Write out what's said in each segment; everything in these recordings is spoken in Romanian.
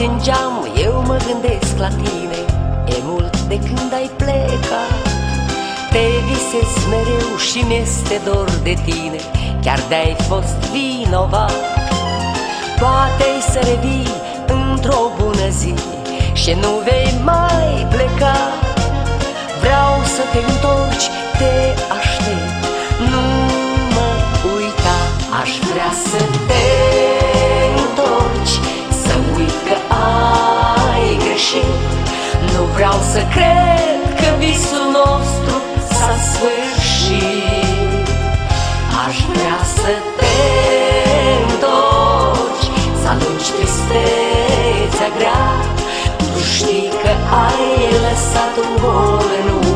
noapte în geam eu mă gândesc la tine. E mult de când ai plecat. Te visez mereu și mi-este dor de tine. Chiar de-ai fost vinovat. Poate-i să revii într-o bună zi Și nu vei mai pleca. Vreau să te întorci, te aștept. Nu mă uita, aș vrea să să cred că visul nostru s-a sfârșit. Aș vrea să te întorci Să alungi tristețea grea. Tu știi că ai lăsat un gol în urma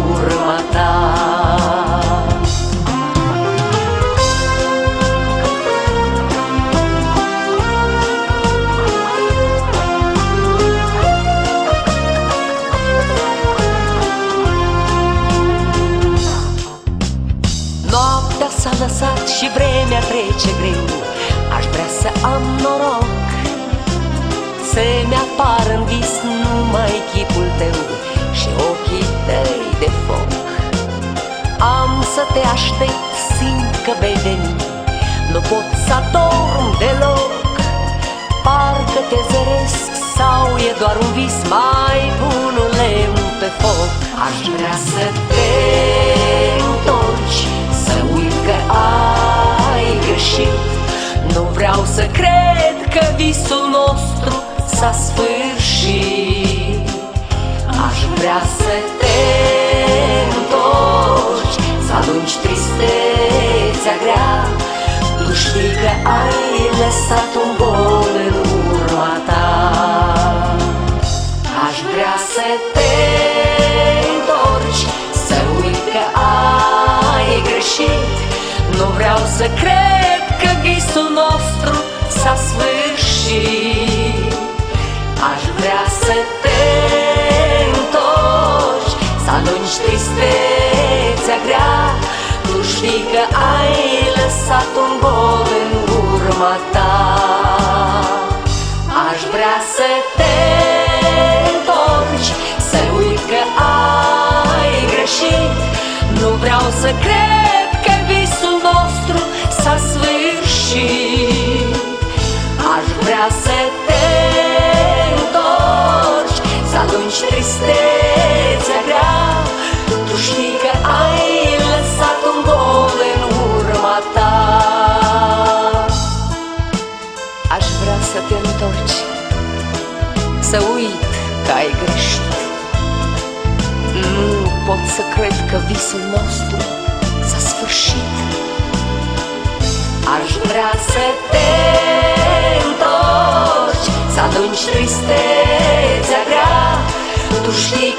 s-a lăsat și vremea trece greu. Aș vrea să am noroc Să-mi apară în vis numai chipul tău Și ochii tăi de foc. Am să te aștept, simt că vei veni. Nu pot să adorm deloc Parcă te zăresc sau e doar un vis Mai pun un lemn pe foc. Aș vrea să te vreau să cred că visul nostru s-a sfârșit. Aș vrea să te întorci Să alungi tristețea grea. Tu știi că ai lăsat un gol în urma ta. Aș vrea să te întorci Să uit că ai greșit. Nu vreau să cred că visul nostru s-a sfârșit Aș vrea să te întorci Să alungi tristețea grea. Tu știi că ai lăsat un gol în urma ta. Aș vrea să te întorci Să uit că ai greșit. Nu vreau să cred Să alungi tristețea grea. Tu știi că ai lăsat un gol în urma ta. Aș vrea să te întorci Să uit că ai greșit. Nu pot să cred că visul nostru s-a sfârșit. Aș vrea să te întorci Să adunci tristețea grea Tu știi